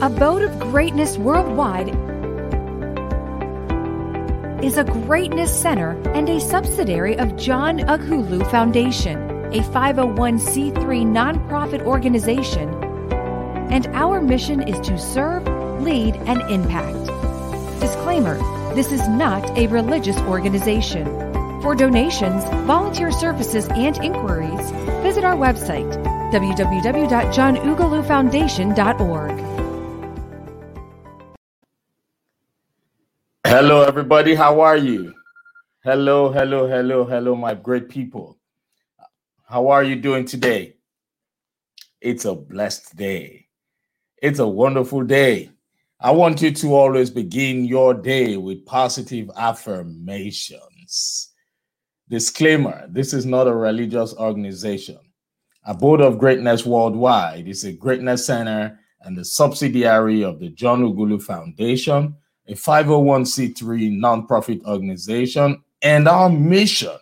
Abode of Greatness Worldwide is a greatness center and a subsidiary of John Ughulu Foundation, a 501c3 nonprofit organization, and our mission is to serve, lead, and impact. Disclaimer this is not a religious organization. For donations, volunteer services, and inquiries, visit our website www.johnughulufoundation.org. Hello, everybody. How are you? Hello, hello, hello, hello, my great people. How are you doing today? It's a blessed day. It's a wonderful day. I want you to always begin your day with positive affirmations. Disclaimer this is not a religious organization. Abode of Greatness Worldwide is a greatness center and a subsidiary of the John Ughulu Foundation a 501c3 nonprofit organization, and our mission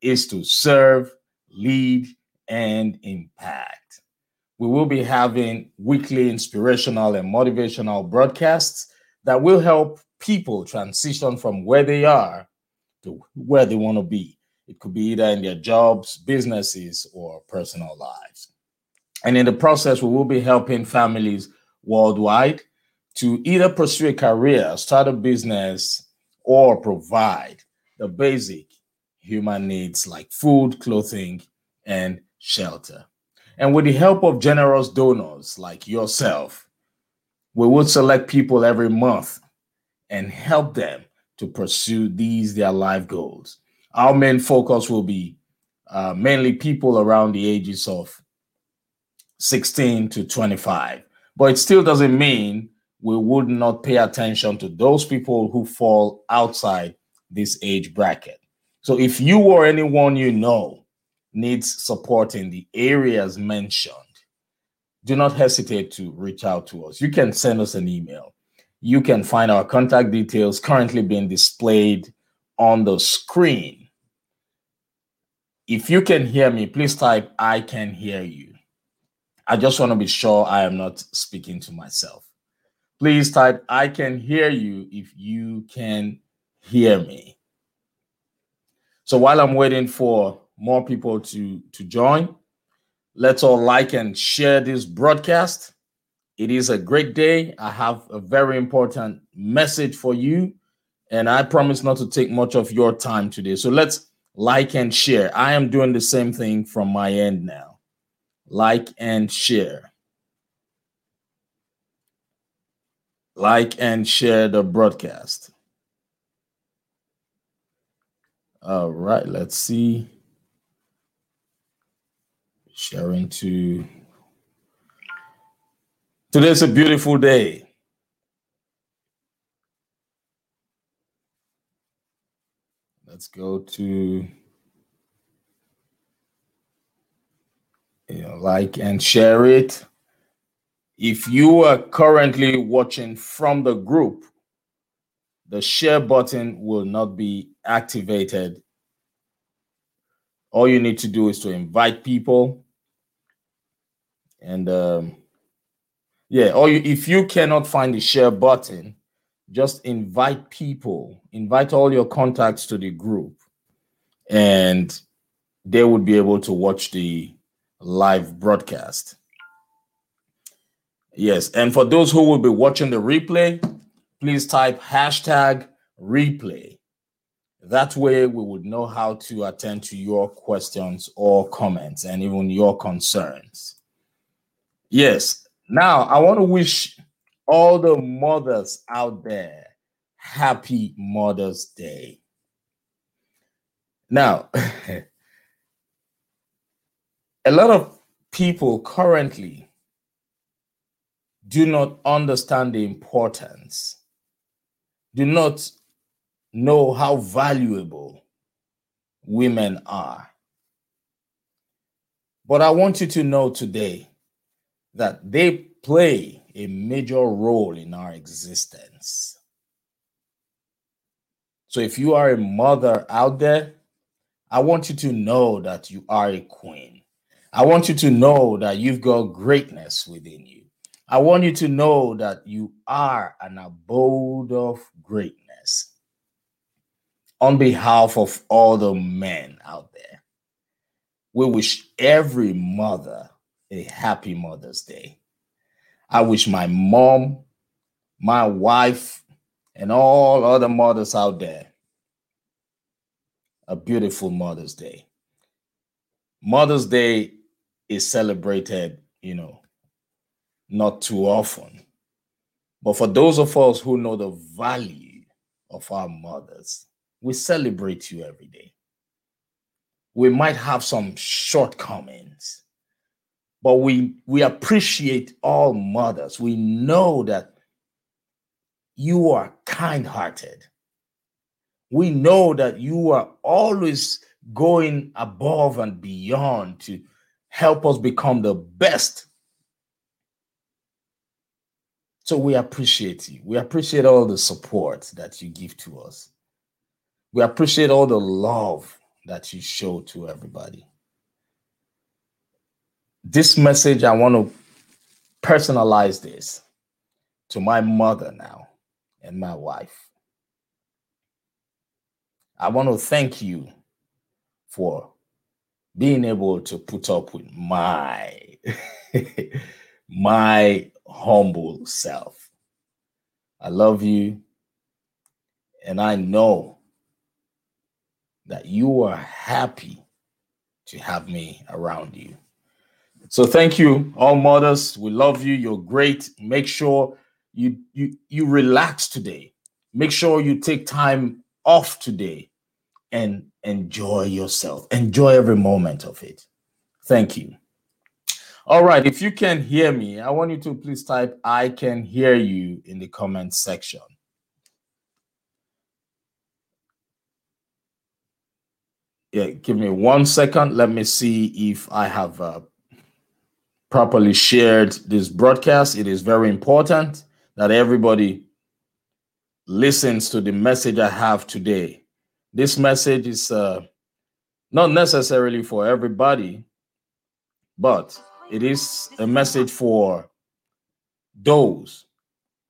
is to serve, lead, and impact. We will be having weekly inspirational and motivational broadcasts that will help people transition from where they are to where they want to be. It could be either in their jobs, businesses, or personal lives. And in the process, we will be helping families worldwide to either pursue a career, start a business, or provide the basic human needs like food, clothing, and shelter. And with the help of generous donors like yourself, we will select people every month and help them to pursue these their life goals. Our main focus will be uh, mainly people around the ages of 16 to 25. But it still doesn't mean we would not pay attention to those people who fall outside this age bracket. So if you or anyone you know needs support in the areas mentioned, do not hesitate to reach out to us. You can send us an email. You can find our contact details currently being displayed on the screen. If you can hear me, please type I can hear you. I just want to be sure I am not speaking to myself please type I can hear you if you can hear me. So while I'm waiting for more people to, to join, let's all like and share this broadcast. It is a great day. I have a very important message for you, and I promise not to take much of your time today. So let's like and share. I am doing the same thing from my end now. Like and share. Like and share the broadcast. All right, let's see. Sharing to. Today's a beautiful day. Let's go to you know, like and share it. If you are currently watching from the group, the share button will not be activated. All you need to do is to invite people. And um, yeah, or you, if you cannot find the share button, just invite people, invite all your contacts to the group, and they would be able to watch the live broadcast. Yes. And for those who will be watching the replay, please type hashtag replay. That way we would know how to attend to your questions or comments and even your concerns. Yes. Now I want to wish all the mothers out there happy Mother's Day. Now, a lot of people currently do not understand the importance, do not know how valuable women are. But I want you to know today that they play a major role in our existence. So if you are a mother out there, I want you to know that you are a queen. I want you to know that you've got greatness within you. I want you to know that you are an abode of greatness. On behalf of all the men out there, we wish every mother a happy Mother's Day. I wish my mom, my wife, and all other mothers out there a beautiful Mother's Day. Mother's Day is celebrated, you know, not too often. But for those of us who know the value of our mothers, we celebrate you every day. We might have some shortcomings, but we we appreciate all mothers. We know that you are kind-hearted. We know that you are always going above and beyond to help us become the best. So we appreciate you. We appreciate all the support that you give to us. We appreciate all the love that you show to everybody. This message, I want to personalize this to my mother now and my wife. I want to thank you for being able to put up with my my humble self. I love you and I know that you are happy to have me around you. So thank you all mothers. We love you. You're great. Make sure you you you relax today. Make sure you take time off today and enjoy yourself. Enjoy every moment of it. Thank you. All right. If you can hear me, I want you to please type I can hear you in the comment section. Yeah, give me one second. Let me see if I have uh, properly shared this broadcast. It is very important that everybody listens to the message I have today this message is uh, not necessarily for everybody, but it is a message for those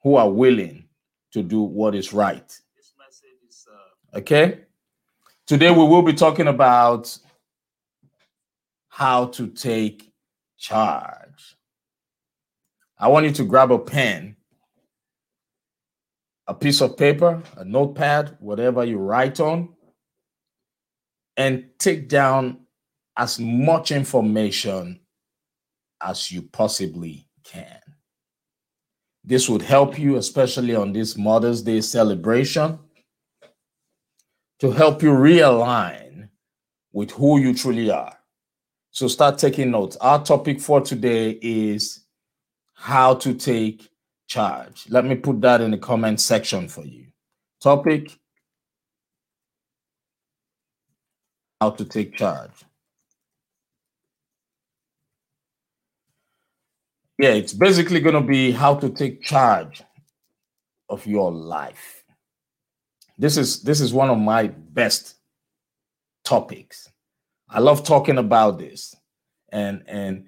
who are willing to do what is right. Okay? Today we will be talking about how to take charge. I want you to grab a pen, a piece of paper, a notepad, whatever you write on, and take down as much information as you possibly can. This would help you, especially on this Mother's Day celebration, to help you realign with who you truly are. So start taking notes. Our topic for today is how to take charge. Let me put that in the comment section for you. Topic how to take charge. Yeah, it's basically going to be how to take charge of your life. This is this is one of my best topics. I love talking about this. And and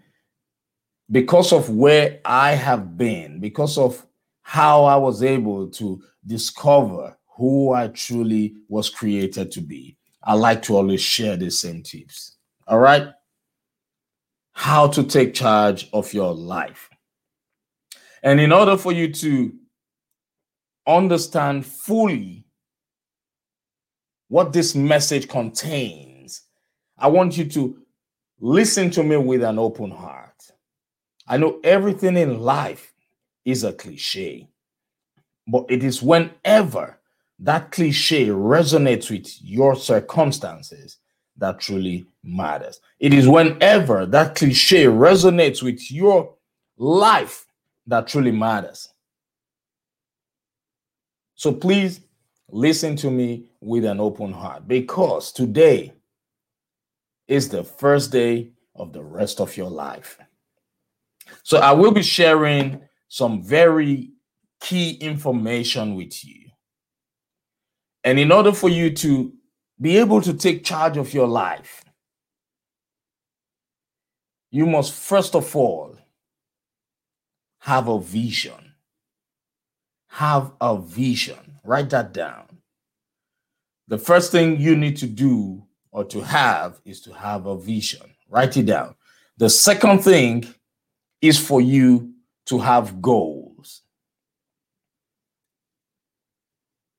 because of where I have been, because of how I was able to discover who I truly was created to be, I like to always share the same tips. All right. How to take charge of your life. And in order for you to understand fully what this message contains, I want you to listen to me with an open heart. I know everything in life is a cliche, but it is whenever that cliche resonates with your circumstances that truly matters. It is whenever that cliche resonates with your life that truly matters. So please listen to me with an open heart because today is the first day of the rest of your life. So I will be sharing some very key information with you and in order for you to be able to take charge of your life, you must first of all have a vision. Have a vision. Write that down. The first thing you need to do or to have is to have a vision. Write it down. The second thing is for you to have goals.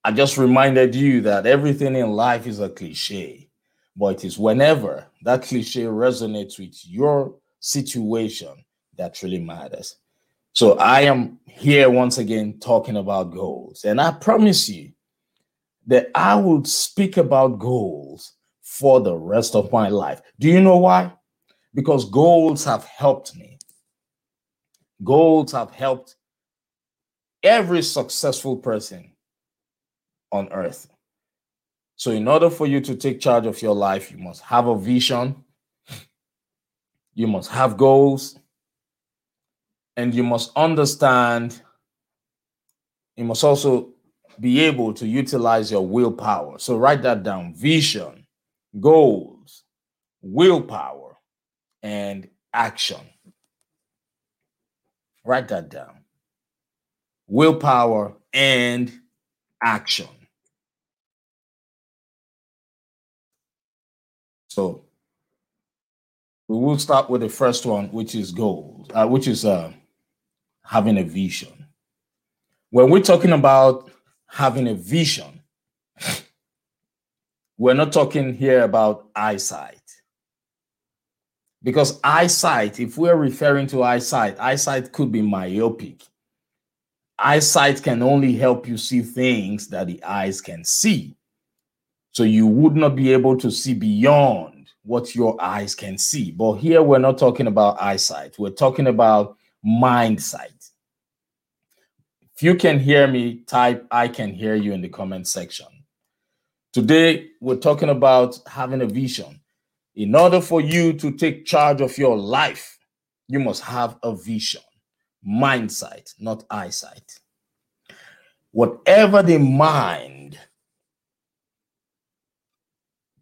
I just reminded you that everything in life is a cliche, but it is whenever that cliche resonates with your situation that really matters. So I am here once again talking about goals. And I promise you that I will speak about goals for the rest of my life. Do you know why? Because goals have helped me. Goals have helped every successful person on earth. So, in order for you to take charge of your life, you must have a vision, you must have goals, and you must understand, you must also be able to utilize your willpower. So, write that down vision, goals, willpower, and action. Write that down. Willpower and action. So we will start with the first one, which is goals, uh, which is uh, having a vision. When we're talking about having a vision, we're not talking here about eyesight. Because eyesight, if we're referring to eyesight, eyesight could be myopic. Eyesight can only help you see things that the eyes can see. So you would not be able to see beyond what your eyes can see. But here we're not talking about eyesight, we're talking about mind sight. If you can hear me, type I can hear you in the comment section. Today, we're talking about having a vision. In order for you to take charge of your life, you must have a vision. Mind sight, not eyesight. Whatever the mind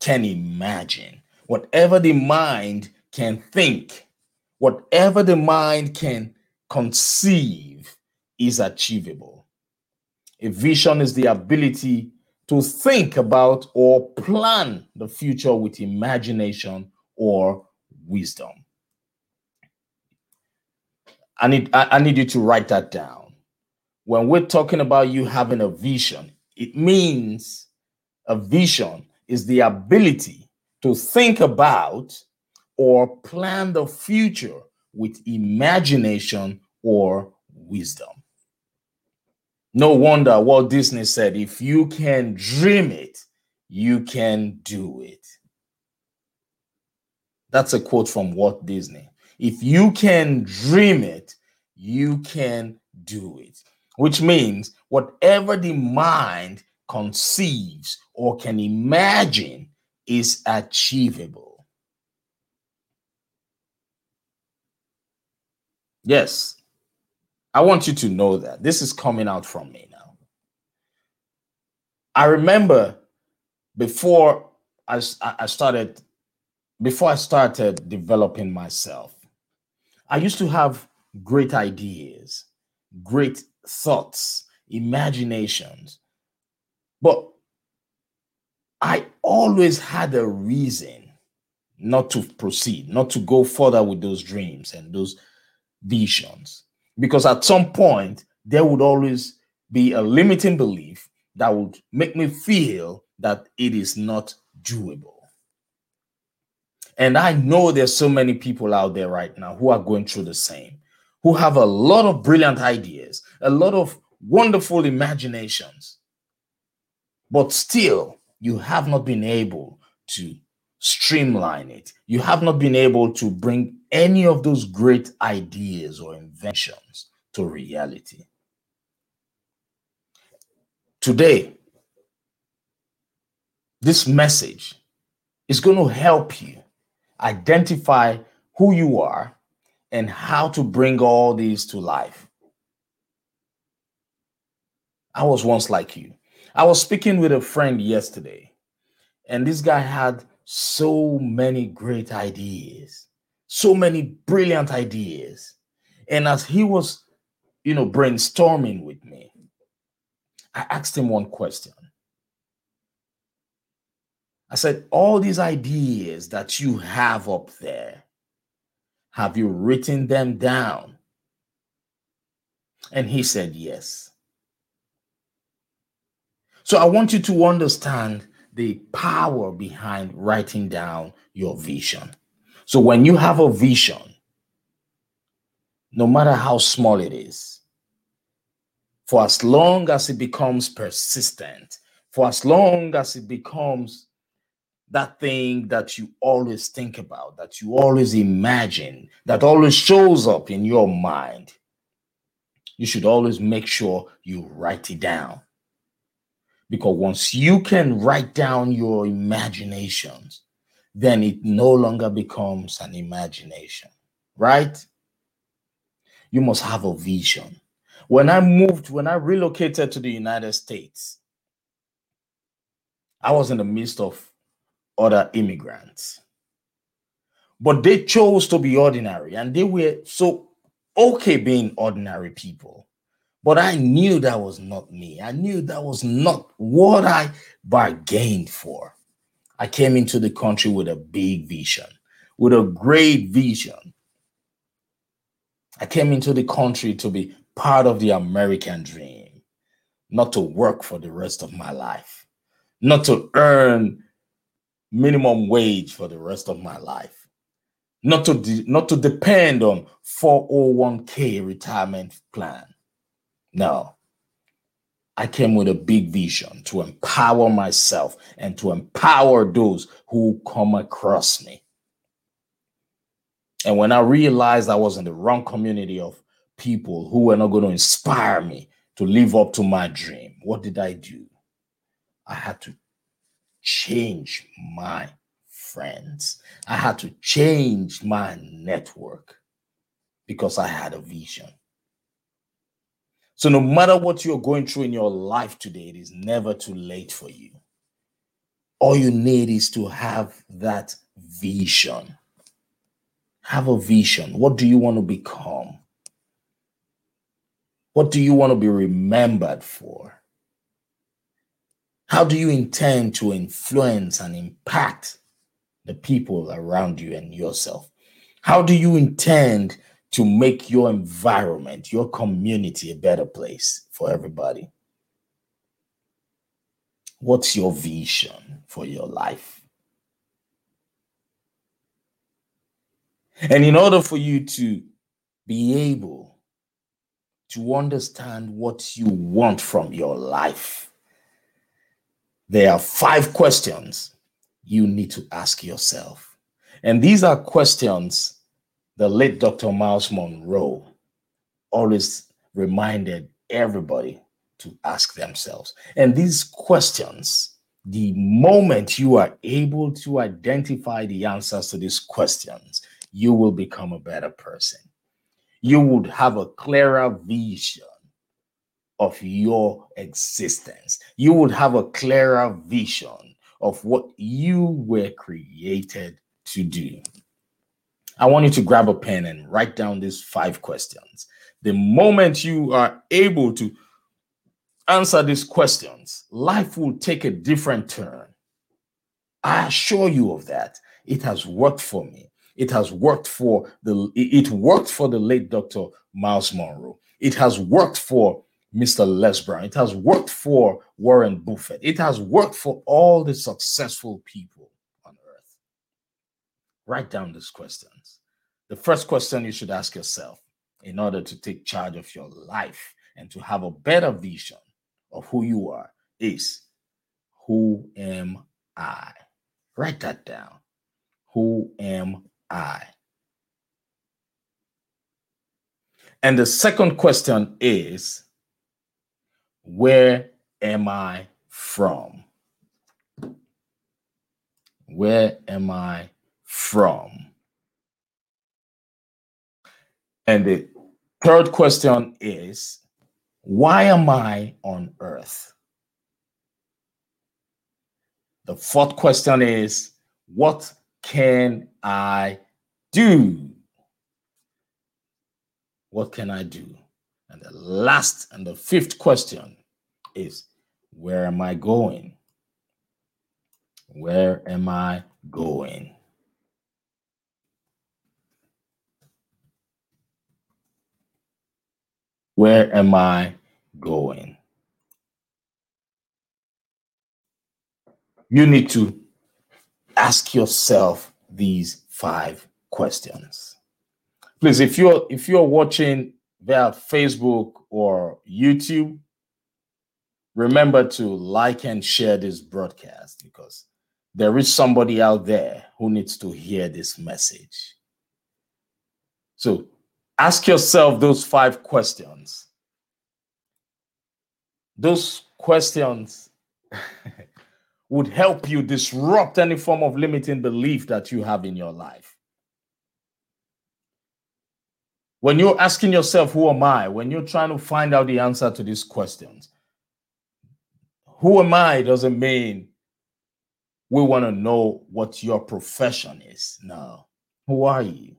can imagine, whatever the mind can think, whatever the mind can conceive is achievable. A vision is the ability to think about or plan the future with imagination or wisdom. I need I, need you to write that down. When we're talking about you having a vision, it means a vision is the ability to think about or plan the future with imagination or wisdom. No wonder Walt Disney said, if you can dream it, you can do it. That's a quote from Walt Disney. If you can dream it, you can do it. Which means whatever the mind conceives or can imagine is achievable. Yes, I want you to know that this is coming out from me now. I remember before I, I started, before I started developing myself, I used to have great ideas, great thoughts, imaginations, but I always had a reason not to proceed, not to go further with those dreams and those visions because at some point there would always be a limiting belief that would make me feel that it is not doable. And I know there's so many people out there right now who are going through the same, who have a lot of brilliant ideas, a lot of wonderful imaginations, but still you have not been able to streamline it. You have not been able to bring any of those great ideas or inventions to reality. Today, this message is going to help you identify who you are and how to bring all these to life. I was once like you. I was speaking with a friend yesterday, and this guy had so many great ideas, so many brilliant ideas. And as he was you know, brainstorming with me, I asked him one question. I said, All these ideas that you have up there, have you written them down? And he said, Yes. So I want you to understand the power behind writing down your vision. So when you have a vision, no matter how small it is, for as long as it becomes persistent, for as long as it becomes that thing that you always think about, that you always imagine, that always shows up in your mind, you should always make sure you write it down. Because once you can write down your imaginations, then it no longer becomes an imagination, right? You must have a vision. When I moved, when I relocated to the United States, I was in the midst of other immigrants. But they chose to be ordinary and they were so okay being ordinary people. But I knew that was not me. I knew that was not what I bargained for. I came into the country with a big vision, with a great vision. I came into the country to be part of the American dream, not to work for the rest of my life, not to earn minimum wage for the rest of my life, not to de- not to depend on 401k retirement plan no. I came with a big vision to empower myself and to empower those who come across me. And when I realized I was in the wrong community of people who were not going to inspire me to live up to my dream, what did I do? I had to change my friends. I had to change my network because I had a vision. So, no matter what you're going through in your life today, it is never too late for you. All you need is to have that vision. Have a vision. What do you want to become? What do you want to be remembered for? How do you intend to influence and impact the people around you and yourself? How do you intend to make your environment, your community a better place for everybody? What's your vision for your life? And in order for you to be able to understand what you want from your life, there are five questions you need to ask yourself. And these are questions the late Dr. Myles Munroe always reminded everybody to ask themselves. And these questions, the moment you are able to identify the answers to these questions, you will become a better person. You would have a clearer vision of your existence. You would have a clearer vision of what you were created to do. I want you to grab a pen and write down these five questions. The moment you are able to answer these questions, life will take a different turn. I assure you of that. It has worked for me. It has worked for the it worked for the late Dr. Myles Munroe. It has worked for Mr. Les Brown. It has worked for Warren Buffett. It has worked for all the successful people Write down these questions. The first question you should ask yourself in order to take charge of your life and to have a better vision of who you are is Who am I? Write that down. Who am I? And the second question is Where am I from? Where am I from? And the third question is why am I on earth? The fourth question is what can I do? What can I do? And the last and the fifth question is Where am I going? Where am I going? Where am I going? You need to ask yourself these five questions. Please, if you're if you're watching via Facebook or YouTube, remember to like and share this broadcast because there is somebody out there who needs to hear this message. So ask yourself those five questions. Those questions would help you disrupt any form of limiting belief that you have in your life. When you're asking yourself, Who am I? When you're trying to find out the answer to these questions, who am I doesn't mean we want to know what your profession is. No. Who are you?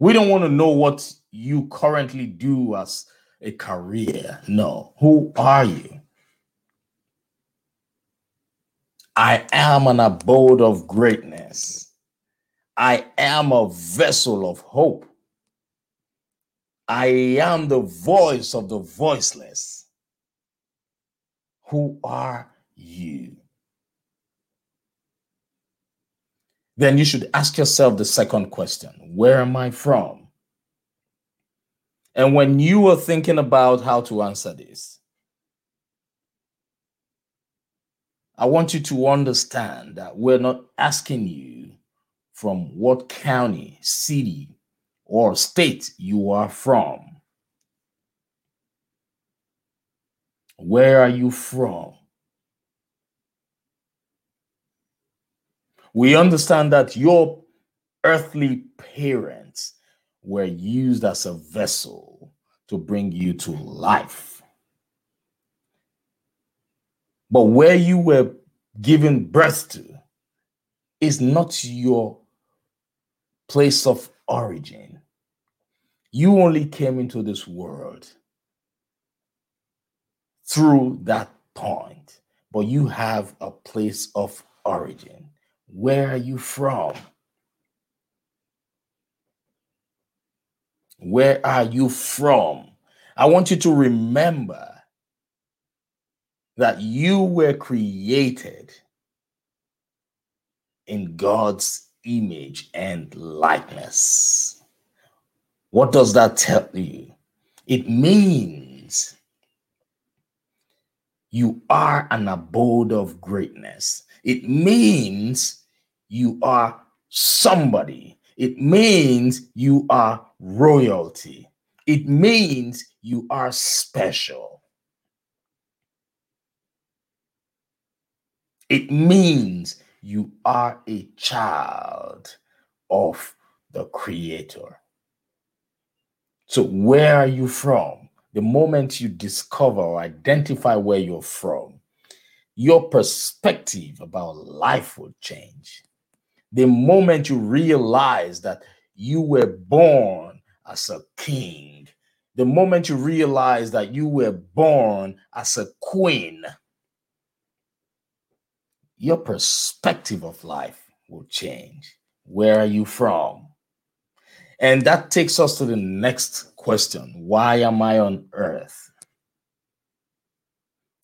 We don't want to know what you currently do as a career. No. Who are you? I am an abode of greatness. I am a vessel of hope. I am the voice of the voiceless. Who are you? Then you should ask yourself the second question Where am I from? And when you are thinking about how to answer this, I want you to understand that we're not asking you from what county, city, or state you are from. Where are you from? We understand that your earthly parents were used as a vessel to bring you to life. But where you were given birth to is not your place of origin. You only came into this world through that point, but you have a place of origin. Where are you from? Where are you from? I want you to remember that you were created in God's image and likeness. What does that tell you? It means you are an abode of greatness. It means you are somebody. It means you are royalty. It means you are special. It means you are a child of the Creator. So, where are you from? The moment you discover or identify where you're from, your perspective about life will change. The moment you realize that you were born as a king, the moment you realize that you were born as a queen, your perspective of life will change. Where are you from? And that takes us to the next question. Why am I on earth?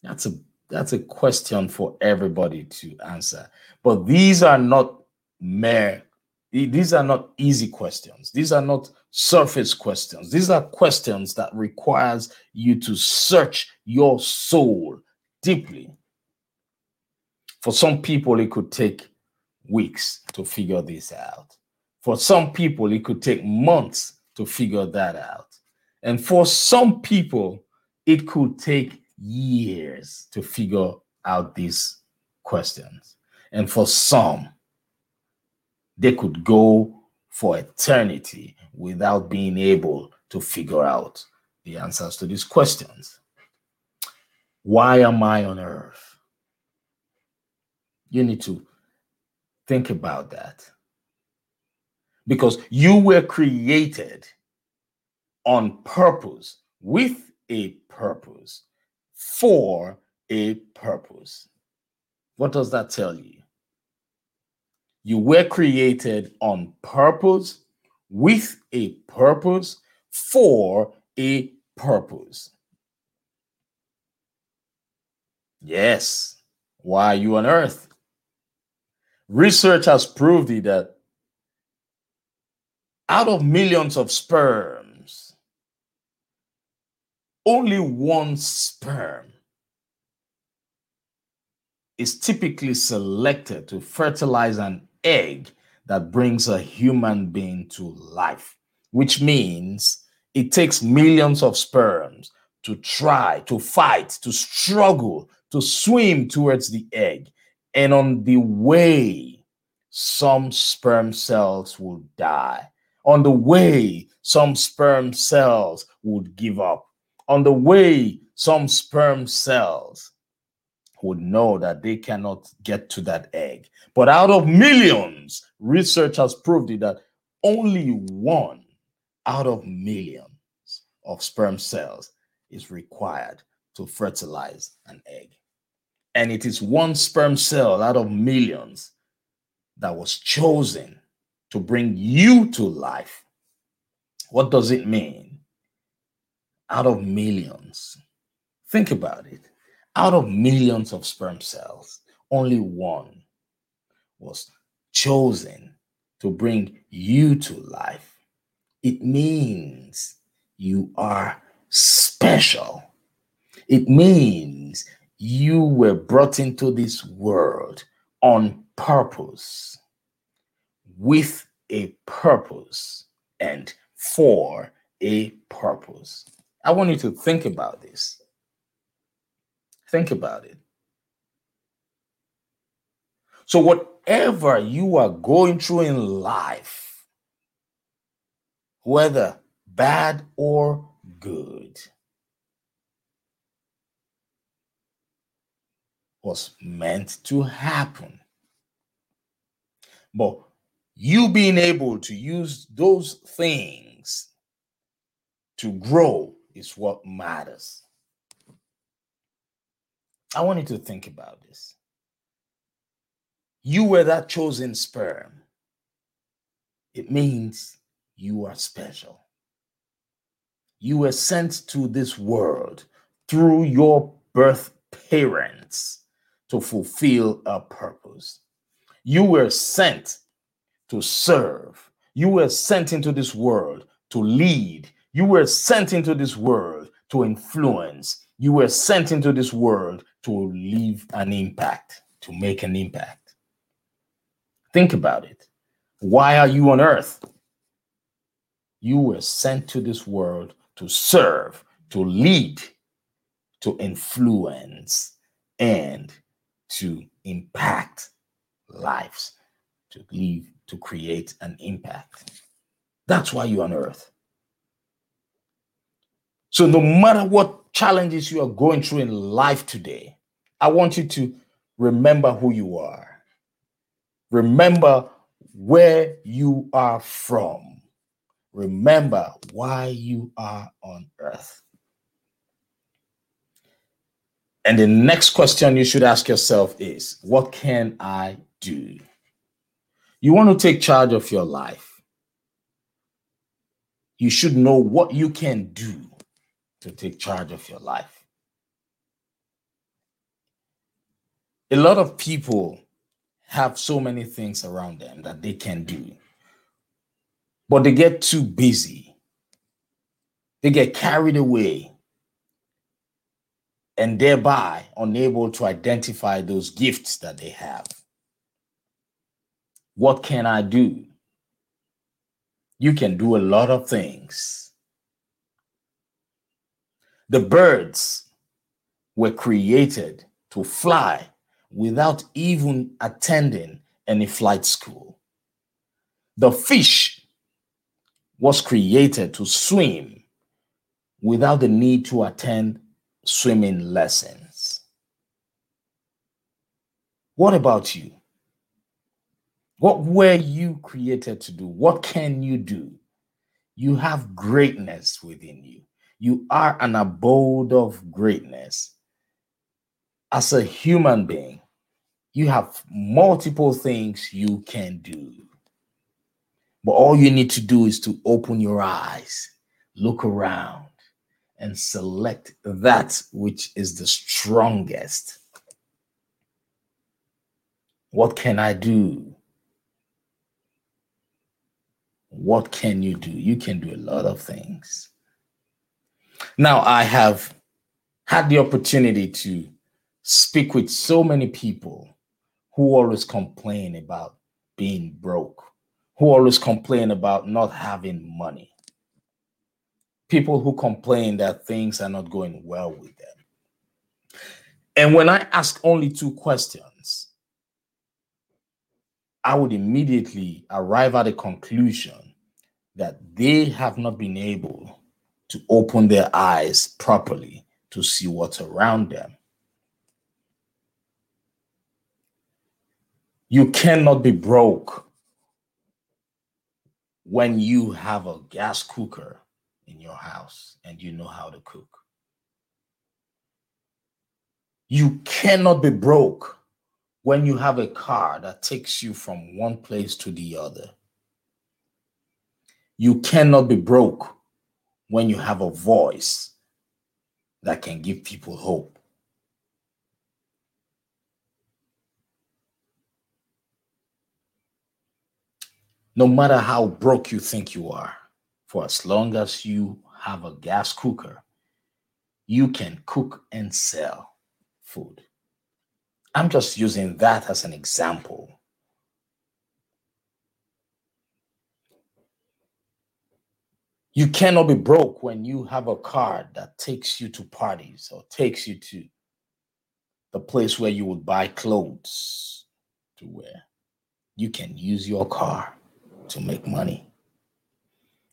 That's a that's a question for everybody to answer. But these are not mere these are not easy questions. These are not surface questions. These are questions that requires you to search your soul deeply for some people, it could take weeks to figure this out. For some people, it could take months to figure that out. And for some people, it could take years to figure out these questions. And for some, they could go for eternity without being able to figure out the answers to these questions. Why am I on earth? You need to think about that. Because you were created on purpose, with a purpose, for a purpose. What does that tell you? You were created on purpose, with a purpose, for a purpose. Yes. Why are you on earth? Research has proved that out of millions of sperms, only one sperm is typically selected to fertilize an egg that brings a human being to life, which means it takes millions of sperms to try, to fight, to struggle, to swim towards the egg. And on the way, some sperm cells will die. On the way, some sperm cells would give up. On the way, some sperm cells would know that they cannot get to that egg. But out of millions, research has proved it that only one out of millions of sperm cells is required to fertilize an egg. And it is one sperm cell out of millions that was chosen to bring you to life. What does it mean? Out of millions. Think about it. Out of millions of sperm cells, only one was chosen to bring you to life. It means you are special. It means you were brought into this world on purpose, with a purpose, and for a purpose. I want you to think about this. Think about it. So, whatever you are going through in life, whether bad or good, was meant to happen. But you being able to use those things to grow is what matters. I want you to think about this. You were that chosen sperm. It means you are special. You were sent to this world through your birth parents to fulfill a purpose. You were sent to serve. You were sent into this world to lead. You were sent into this world to influence. You were sent into this world to leave an impact, to make an impact. Think about it. Why are you on earth? You were sent to this world to serve, to lead, to influence, and to impact lives, to leave, to create an impact. That's why you're on earth. So, no matter what challenges you are going through in life today, I want you to remember who you are. Remember where you are from. Remember why you are on earth. And the next question you should ask yourself is what can I do? You want to take charge of your life. You should know what you can do to take charge of your life. A lot of people have so many things around them that they can do, but they get too busy. They get carried away and thereby unable to identify those gifts that they have. What can I do? You can do a lot of things. The birds were created to fly without even attending any flight school. The fish was created to swim without the need to attend swimming lessons. What about you? What were you created to do? What can you do? You have greatness within you. You are an abode of greatness. As a human being, you have multiple things you can do. But all you need to do is to open your eyes, look around, and select that which is the strongest. What can I do? What can you do? You can do a lot of things. Now, I have had the opportunity to speak with so many people who always complain about being broke, who always complain about not having money, people who complain that things are not going well with them. And when I ask only two questions, I would immediately arrive at a conclusion that they have not been able to open their eyes properly to see what's around them. You cannot be broke when you have a gas cooker in your house and you know how to cook. You cannot be broke when you have a car that takes you from one place to the other. You cannot be broke when you have a voice that can give people hope. No matter how broke you think you are, for as long as you have a gas cooker, you can cook and sell food. I'm just using that as an example. You cannot be broke when you have a car that takes you to parties or takes you to the place where you would buy clothes to wear. You can use your car to make money.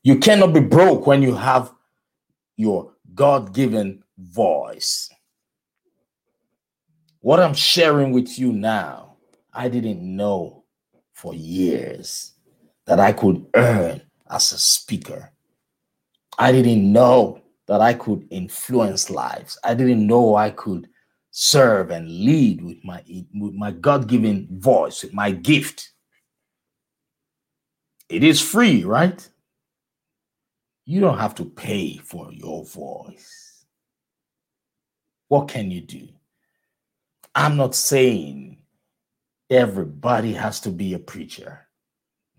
You cannot be broke when you have your God given voice. What I'm sharing with you now, I didn't know for years that I could earn as a speaker. I didn't know that I could influence lives. I didn't know I could serve and lead with my with my God-given voice, with my gift. It is free, right? You don't have to pay for your voice. What can you do? I'm not saying everybody has to be a preacher.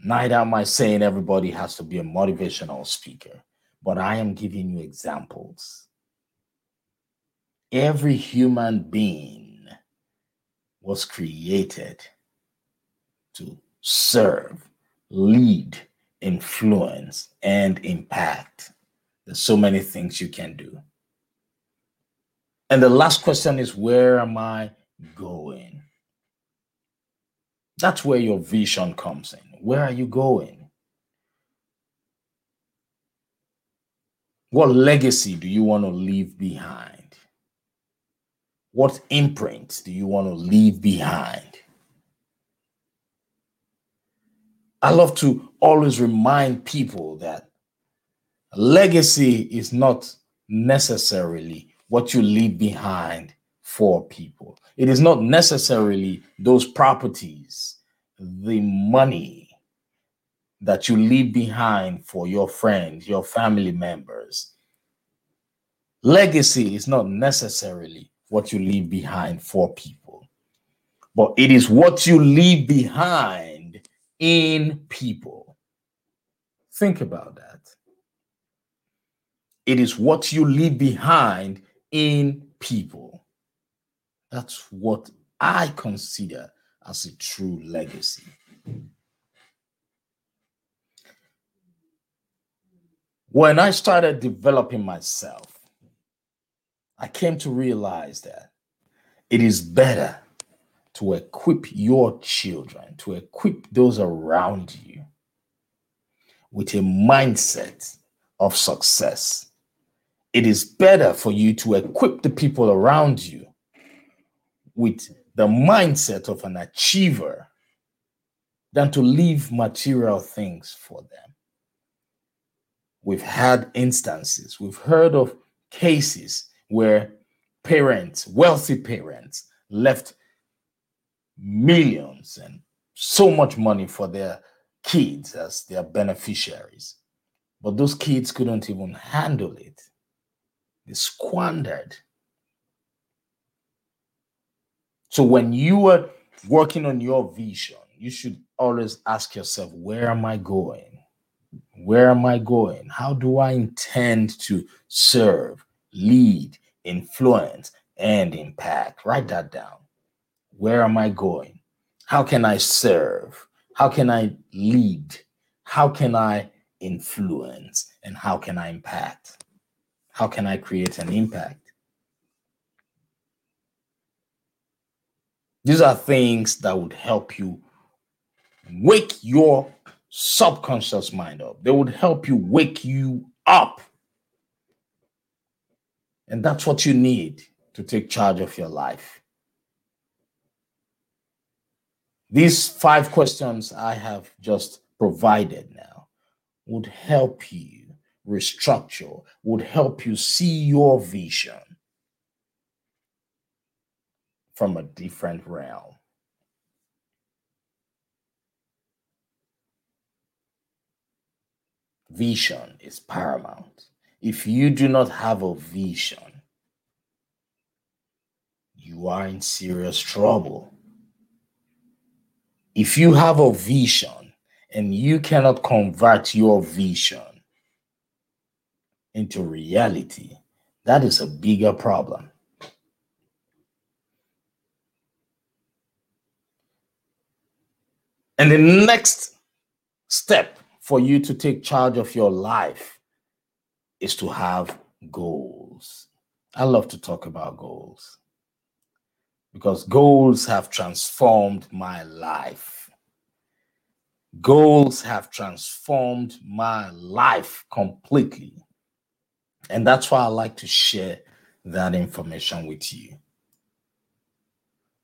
Neither am I saying everybody has to be a motivational speaker, but I am giving you examples. Every human being was created to serve lead, influence, and impact. There's so many things you can do. And the last question is where am I going? That's where your vision comes in. Where are you going? What legacy do you want to leave behind? What imprint do you want to leave behind? I love to always remind people that legacy is not necessarily what you leave behind for people. It is not necessarily those properties, the money that you leave behind for your friends, your family members. Legacy is not necessarily what you leave behind for people, but it is what you leave behind in people. Think about that. It is what you leave behind in people. That's what I consider as a true legacy. When I started developing myself, I came to realize that it is better to equip your children, to equip those around you with a mindset of success. It is better for you to equip the people around you with the mindset of an achiever than to leave material things for them. We've had instances, we've heard of cases where parents, wealthy parents, left millions and so much money for their kids as their beneficiaries. But those kids couldn't even handle it. They squandered. So when you are working on your vision, you should always ask yourself, where am I going? Where am I going? How do I intend to serve, lead, influence, and impact? Write that down. Where am I going? How can I serve? How can I lead? How can I influence? And how can I impact? How can I create an impact? These are things that would help you wake your subconscious mind up. They would help you wake you up. And that's what you need to take charge of your life. These five questions I have just provided now would help you restructure, would help you see your vision from a different realm. Vision is paramount. If you do not have a vision, you are in serious trouble. If you have a vision and you cannot convert your vision into reality, that is a bigger problem. And the next step for you to take charge of your life is to have goals. I love to talk about goals because goals have transformed my life. Goals have transformed my life completely. And that's why I like to share that information with you.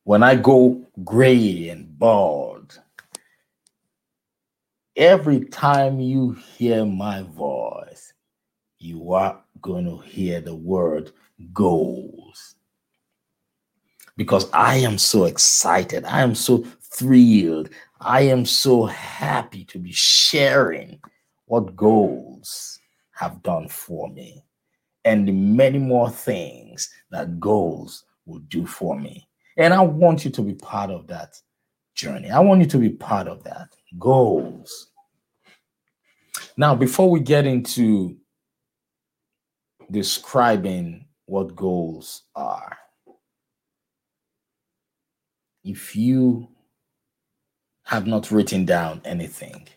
When I go gray and bald, every time you hear my voice, you are going to hear the word goals because I am so excited. I am so thrilled. I am so happy to be sharing what goals have done for me and the many more things that goals will do for me. And I want you to be part of that journey. I want you to be part of that. Goals. Now, before we get into describing what goals are, if you have not written down anything,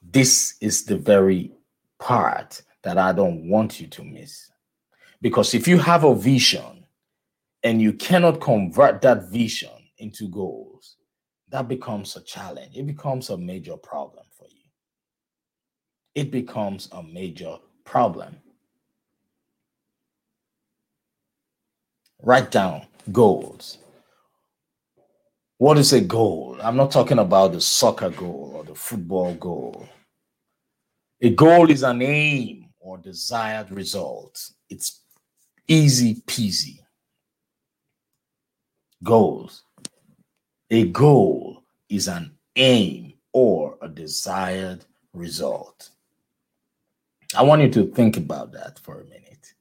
this is the very part that I don't want you to miss. Because if you have a vision and you cannot convert that vision into goals, that becomes a challenge. It becomes a major problem. It becomes a major problem. Write down goals. What is a goal? I'm not talking about the soccer goal or the football goal. A goal is an aim or desired result. It's easy peasy. Goals. A goal is an aim or a desired result. I want you to think about that for a minute.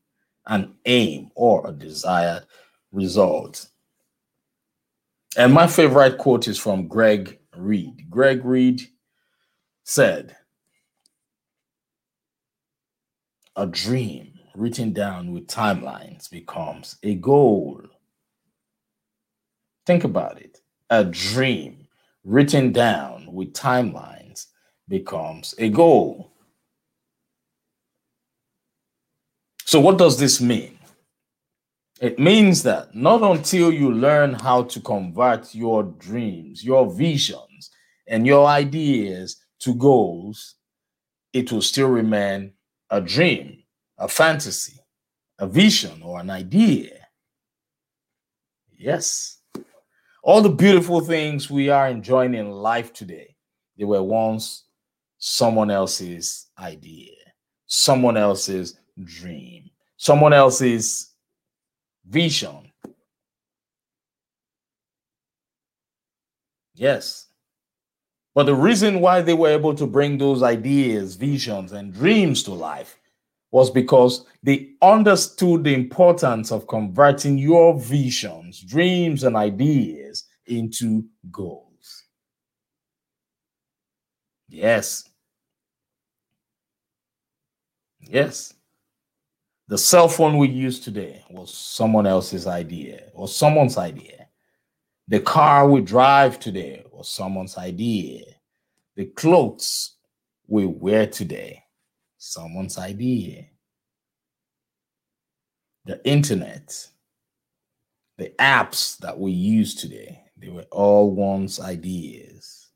An aim or a desired result. And my favorite quote is from Greg Reid. Greg Reid said, A dream written down with timelines becomes a goal. Think about it. A dream written down with timelines becomes a goal. So, what does this mean? It means that not until you learn how to convert your dreams, your visions, and your ideas to goals, it will still remain a dream, a fantasy, a vision, or an idea. Yes. All the beautiful things we are enjoying in life today, they were once someone else's idea. someone else's dream, someone else's vision. Yes. But the reason why they were able to bring those ideas, visions, and dreams to life was because they understood the importance of converting your visions, dreams, and ideas into goals. Yes. Yes. The cell phone we use today was someone else's idea or someone's idea. The car we drive today was someone's idea. The clothes we wear today, someone's idea. The internet, the apps that we use today, they were all one's ideas.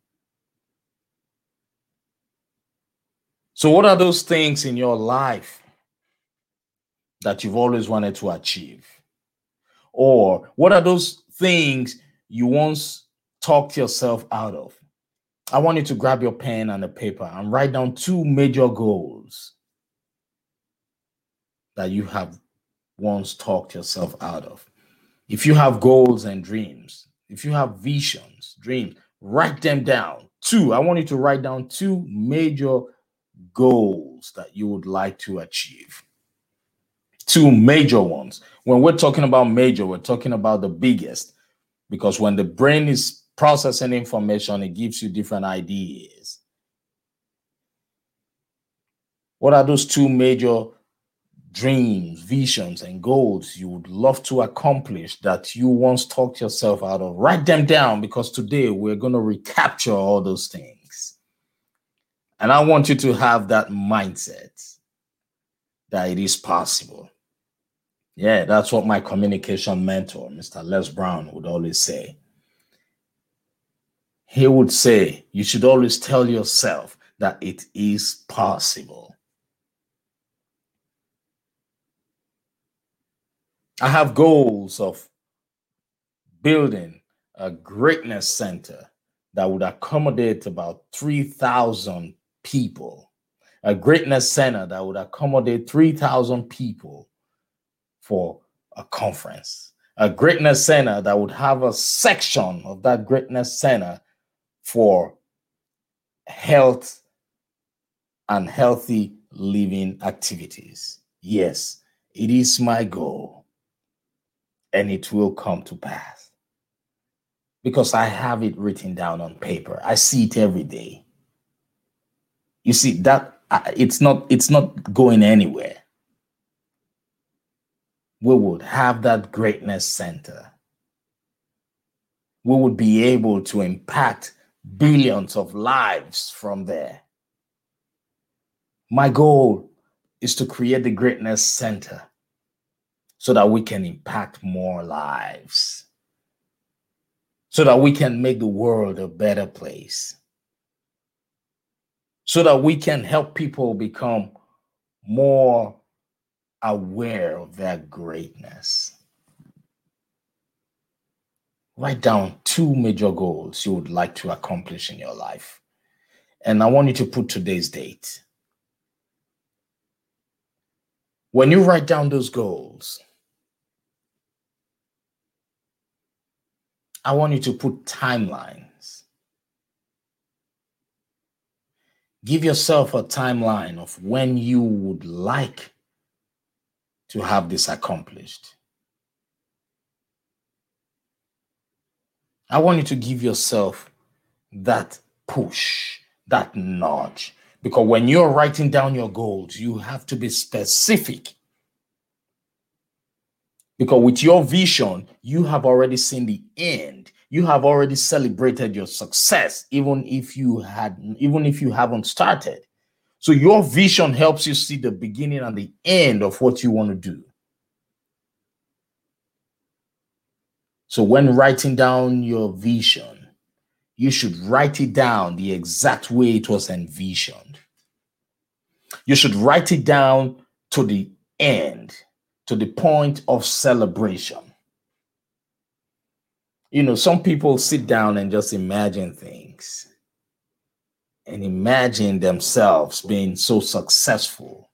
So, what are those things in your life that you've always wanted to achieve? Or what are those things you once talked yourself out of? I want you to grab your pen and a paper and write down two major goals that you have once talked yourself out of. If you have goals and dreams, if you have visions, dreams, write them down. Two, I want you to write down two major goals that you would like to achieve. Two major ones. When we're talking about major, we're talking about the biggest because when the brain is processing information, it gives you different ideas. What are those two major dreams, visions, and goals you would love to accomplish that you once talked yourself out of? Write them down because today we're going to recapture all those things. And I want you to have that mindset that it is possible. Yeah, that's what my communication mentor, Mr. Les Brown, would always say. He would say, You should always tell yourself that it is possible. I have goals of building a greatness center that would accommodate about 3,000 people, a greatness center that would accommodate 3,000 people for a conference, a greatness center that would have a section of that greatness center for health and healthy living activities. Yes, it is my goal and it will come to pass because I have it written down on paper. I see it every day. You see that it's not it's not going anywhere we would have that greatness center. We would be able to impact billions of lives from there. My goal is to create the greatness center so that we can impact more lives, so that we can make the world a better place, so that we can help people become more aware of their greatness. Write down two major goals you would like to accomplish in your life. And I want you to put today's date. When you write down those goals, I want you to put timelines. Give yourself a timeline of when you would like to have this accomplished. I want you to give yourself that push, that nudge. Because when you're writing down your goals, you have to be specific. Because with your vision, you have already seen the end. You have already celebrated your success, even if you had, even if you haven't started. So your vision helps you see the beginning and the end of what you want to do. So when writing down your vision, you should write it down the exact way it was envisioned. You should write it down to the end, to the point of celebration. You know, some people sit down and just imagine things and imagine themselves being so successful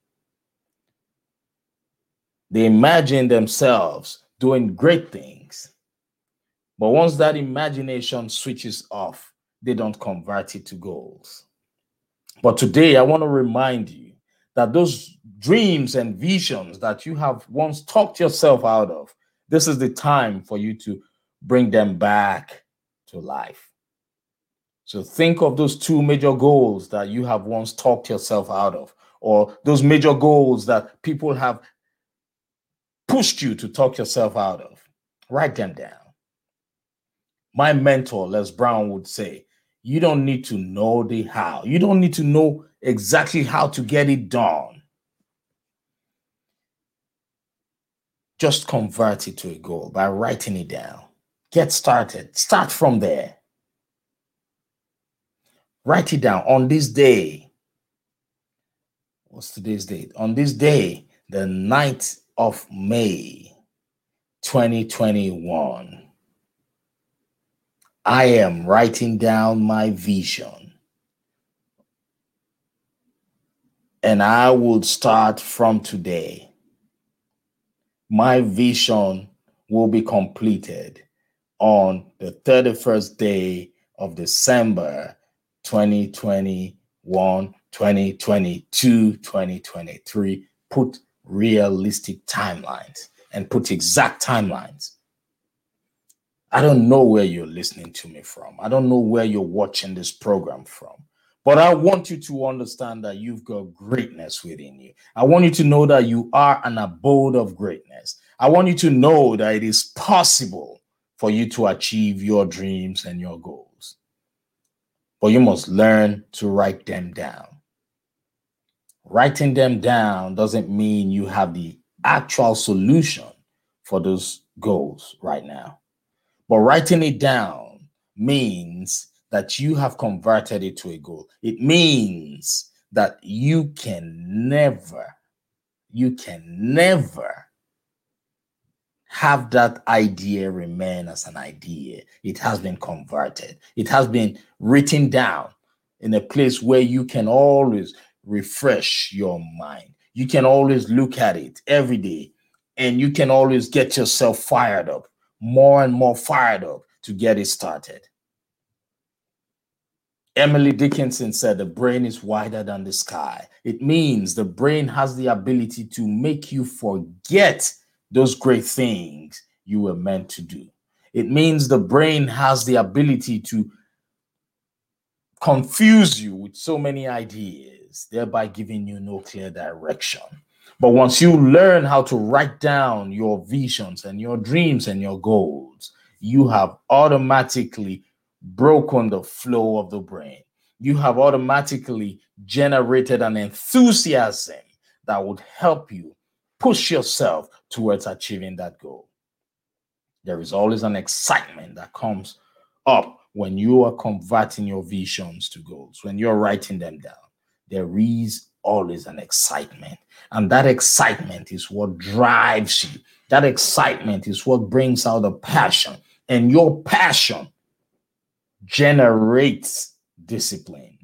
They imagine themselves doing great things. But once that imagination switches off, they don't convert it to goals. But today, I want to remind you that those dreams and visions that you have once talked yourself out of, this is the time for you to bring them back to life. So think of those two major goals that you have once talked yourself out of, or those major goals that people have pushed you to talk yourself out of. Write them down. My mentor, Les Brown, would say, You don't need to know the how, you don't need to know exactly how to get it done. Just convert it to a goal by writing it down. Get started. Start from there. Write it down on this day. What's today's date? On this day, the 9th of May, 2021. I am writing down my vision. And I will start from today. My vision will be completed on the 31st day of December 2021, 2022, 2023. Put realistic timelines and put exact timelines. I don't know where you're listening to me from. I don't know where you're watching this program from. But I want you to understand that you've got greatness within you. I want you to know that you are an abode of greatness. I want you to know that it is possible for you to achieve your dreams and your goals. But you must learn to write them down. Writing them down doesn't mean you have the actual solution for those goals right now. But writing it down means that you have converted it to a goal. It means that you can never, you can never have that idea remain as an idea. It has been converted, it has been written down in a place where you can always refresh your mind. You can always look at it every day and you can always get yourself fired up, more and more fired up to get it started. Emily Dickinson said the brain is wider than the sky. It means the brain has the ability to make you forget those great things you were meant to do. It means the brain has the ability to confuse you with so many ideas thereby giving you no clear direction. But once you learn how to write down your visions and your dreams and your goals, you have automatically broken the flow of the brain. You have automatically generated an enthusiasm that would help you push yourself towards achieving that goal. There is always an excitement that comes up when you are converting your visions to goals, when you're writing them down there is always an excitement. And that excitement is what drives you. That excitement is what brings out the passion. And your passion generates discipline.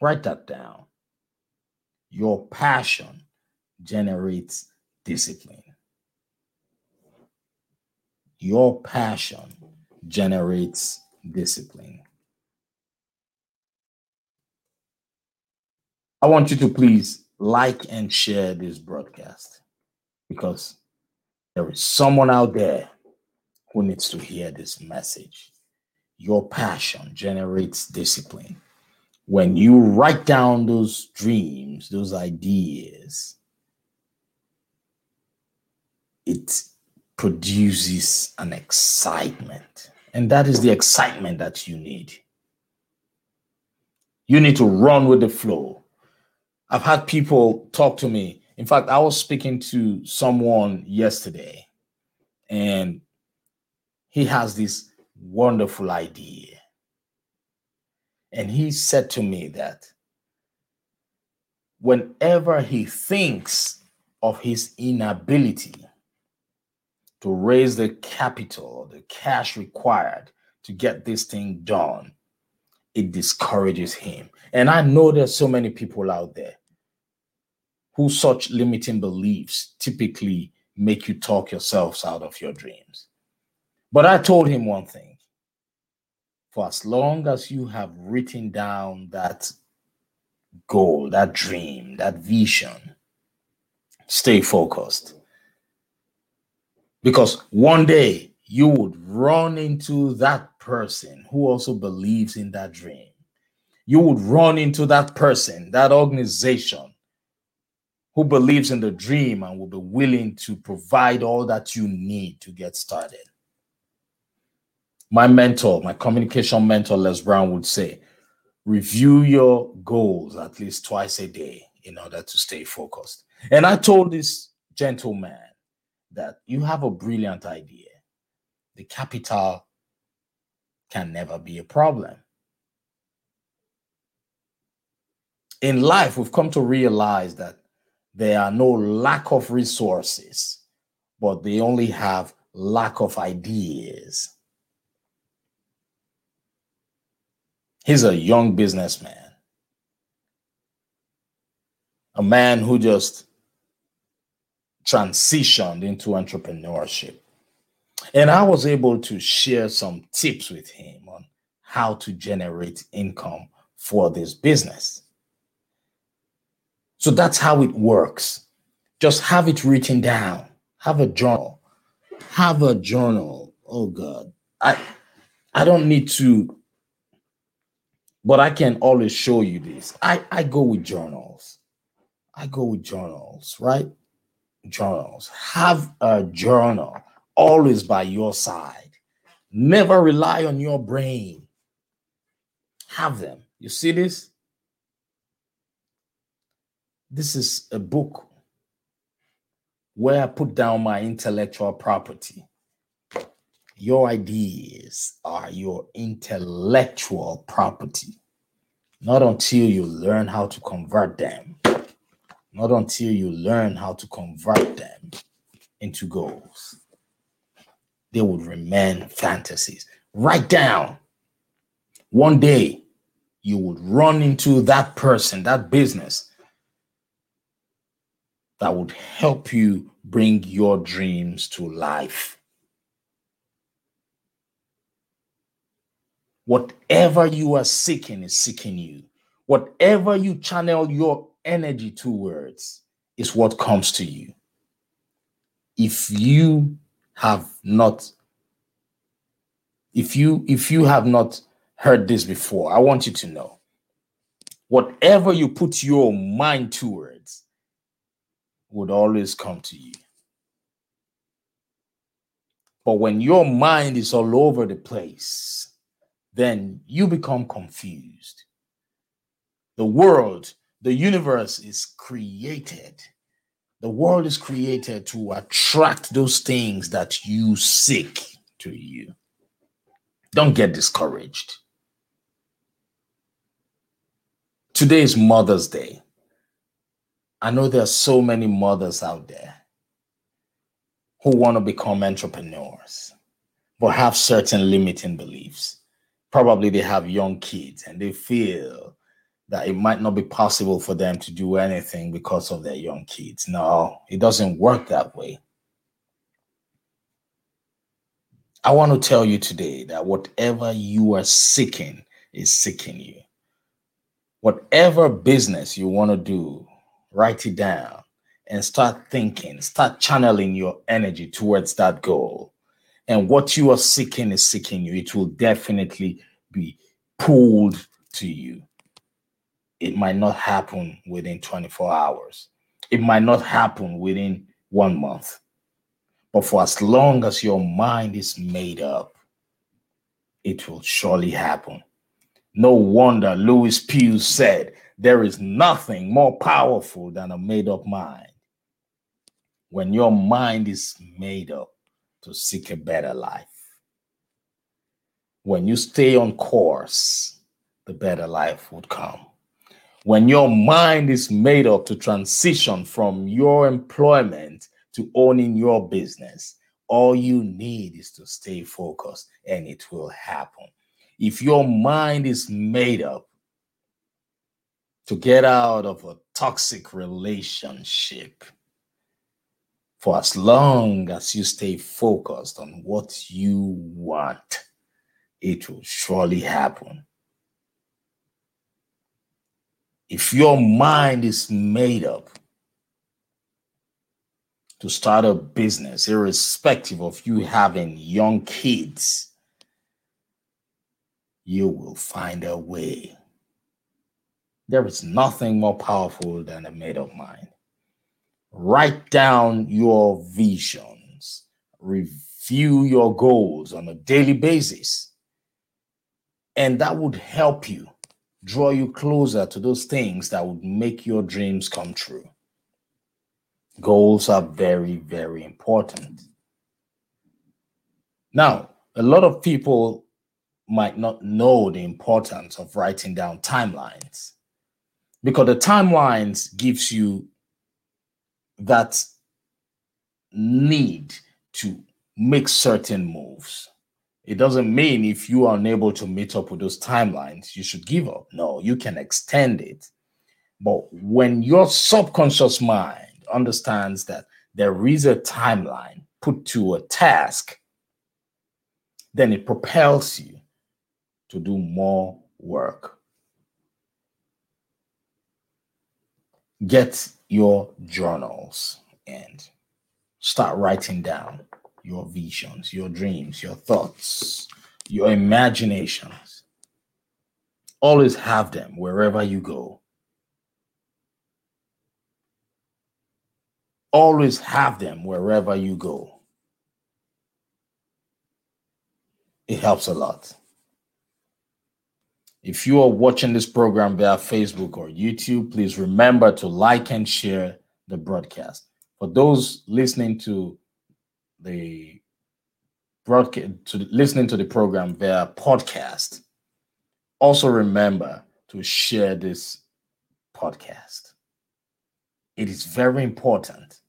Write that down. Your passion generates discipline. Your passion generates discipline. I want you to please like and share this broadcast because there is someone out there who needs to hear this message. Your passion generates discipline. When you write down those dreams, those ideas, it produces an excitement. And that is the excitement that you need. You need to run with the flow. I've had people talk to me. In fact, I was speaking to someone yesterday, and he has this wonderful idea. And he said to me that whenever he thinks of his inability to raise the capital the cash required to get this thing done, it discourages him. And I know there's so many people out there who such limiting beliefs typically make you talk yourselves out of your dreams. But I told him one thing for as long as you have written down that goal, that dream, that vision, stay focused. Because one day you would run into that person who also believes in that dream. You would run into that person, that organization who believes in the dream and will be willing to provide all that you need to get started. My mentor, my communication mentor, Les Brown, would say, review your goals at least twice a day in order to stay focused. And I told this gentleman that you have a brilliant idea. The capital can never be a problem. In life, we've come to realize that there are no lack of resources, but they only have lack of ideas. He's a young businessman, a man who just transitioned into entrepreneurship. And I was able to share some tips with him on how to generate income for this business. So that's how it works. Just have it written down. Have a journal. Have a journal. Oh God. I I don't need to but I can always show you this. I, I go with journals. I go with journals, right? Journals. Have a journal always by your side. Never rely on your brain. Have them. You see this? This is a book where I put down my intellectual property. Your ideas are your intellectual property. Not until you learn how to convert them. Not until you learn how to convert them into goals. They would remain fantasies. Write down. One day, you would run into that person, that business that would help you bring your dreams to life. Whatever you are seeking is seeking you. Whatever you channel your energy towards is what comes to you. If you have not if you if you have not heard this before, I want you to know whatever you put your mind towards would always come to you. But when your mind is all over the place, then you become confused. The world, the universe is created. The world is created to attract those things that you seek to you. Don't get discouraged. Today is Mother's Day. I know there are so many mothers out there who want to become entrepreneurs, but have certain limiting beliefs probably they have young kids and they feel that it might not be possible for them to do anything because of their young kids. No, it doesn't work that way. I want to tell you today that whatever you are seeking is seeking you. Whatever business you want to do, write it down and start thinking, start channeling your energy towards that goal and what you are seeking is seeking you, it will definitely be pulled to you. It might not happen within 24 hours, it might not happen within one month. But for as long as your mind is made up, it will surely happen. No wonder Lewis Puig said, There is nothing more powerful than a made up mind. When your mind is made up, to seek a better life. When you stay on course, the better life would come. When your mind is made up to transition from your employment to owning your business, all you need is to stay focused and it will happen. If your mind is made up to get out of a toxic relationship. For as long as you stay focused on what you want, it will surely happen. If your mind is made up to start a business, irrespective of you having young kids, you will find a way. There is nothing more powerful than a made up mind. Write down your visions, review your goals on a daily basis, and that would help you draw you closer to those things that would make your dreams come true. Goals are very, very important. Now, a lot of people might not know the importance of writing down timelines because the timelines gives you that need to make certain moves. It doesn't mean if you are unable to meet up with those timelines, you should give up. No, you can extend it. But when your subconscious mind understands that there is a timeline put to a task, then it propels you to do more work. Get your journals and start writing down your visions, your dreams, your thoughts, your imaginations. Always have them wherever you go. Always have them wherever you go. It helps a lot. If you are watching this program via Facebook or YouTube, please remember to like and share the broadcast. For those listening to the broadcast, to listening to the program via podcast, also remember to share this podcast. It is very important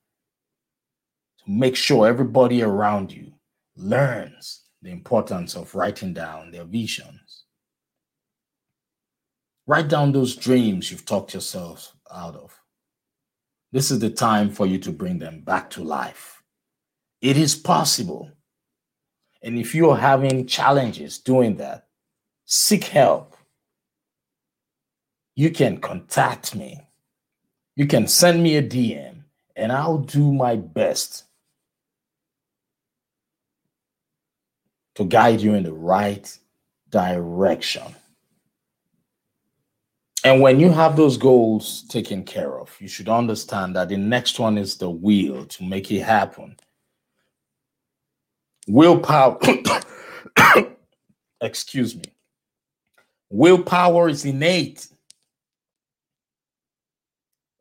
to make sure everybody around you learns the importance of writing down their visions. Write down those dreams you've talked yourself out of. This is the time for you to bring them back to life. It is possible. And if you're having challenges doing that, seek help. You can contact me. You can send me a DM, and I'll do my best to guide you in the right direction. And when you have those goals taken care of, you should understand that the next one is the will to make it happen. Willpower, excuse me. Willpower is innate.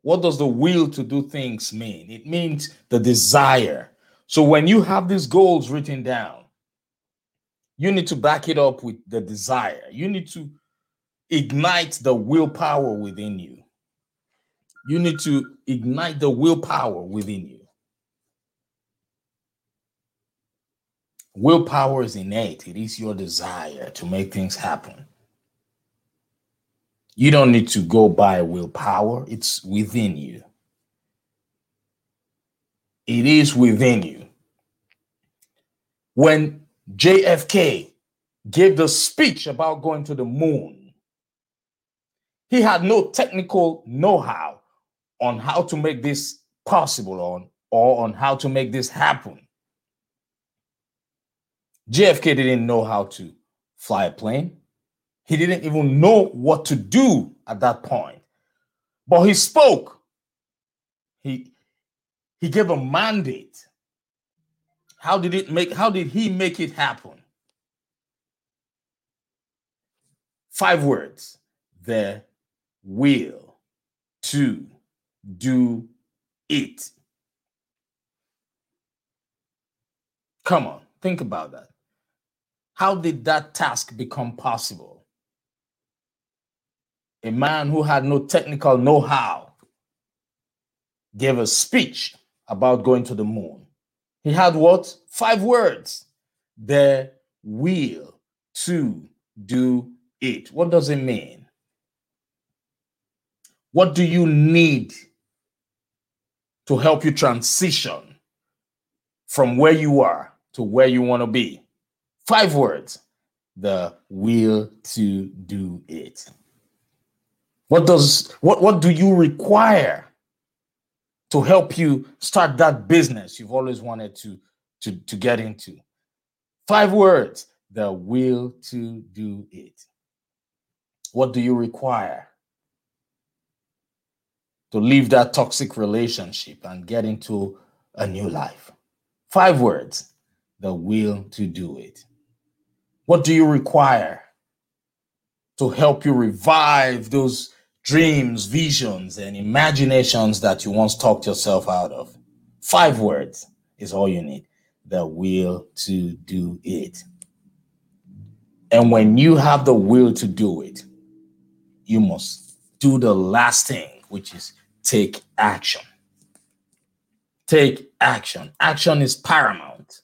What does the will to do things mean? It means the desire. So when you have these goals written down, you need to back it up with the desire. You need to ignite the willpower within you. You need to ignite the willpower within you. Willpower is innate, it is your desire to make things happen. You don't need to go by willpower, it's within you. It is within you. When JFK gave the speech about going to the moon. He had no technical know how on how to make this possible on, or on how to make this happen. JFK didn't know how to fly a plane. He didn't even know what to do at that point. But he spoke. He, he gave a mandate how did it make how did he make it happen? Five words. The will to do it. Come on, think about that. How did that task become possible? A man who had no technical know how gave a speech about going to the moon. He had what? Five words. The will to do it. What does it mean? What do you need to help you transition from where you are to where you want to be? Five words the will to do it. What does what what do you require to help you start that business you've always wanted to to to get into? Five words, the will to do it. What do you require to leave that toxic relationship and get into a new life? Five words, the will to do it. What do you require to help you revive those dreams, visions, and imaginations that you once talked yourself out of. Five words is all you need the will to do it. And when you have the will to do it, you must do the last thing, which is take action. Take action. Action is paramount.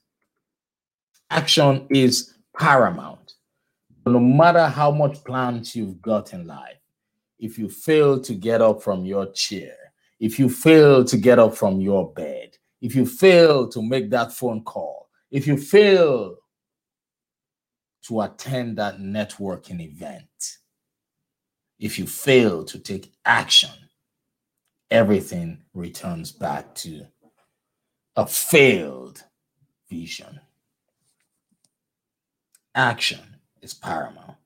Action is paramount. No matter how much plans you've got in life, if you fail to get up from your chair, if you fail to get up from your bed, if you fail to make that phone call, if you fail to attend that networking event, if you fail to take action, everything returns back to a failed vision. Action is paramount.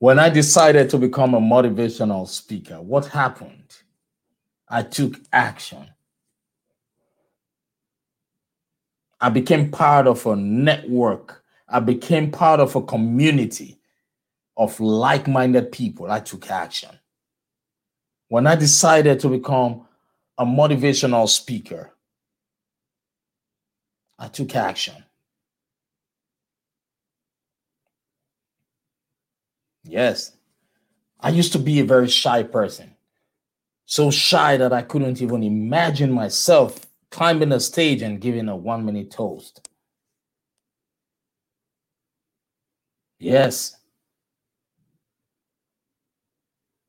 When I decided to become a motivational speaker, what happened? I took action. I became part of a network. I became part of a community of like minded people. I took action. When I decided to become a motivational speaker, Uh, I took action. Yes. I used to be a very shy person. So shy that I couldn't even imagine myself climbing a stage and giving a one minute toast. Yes.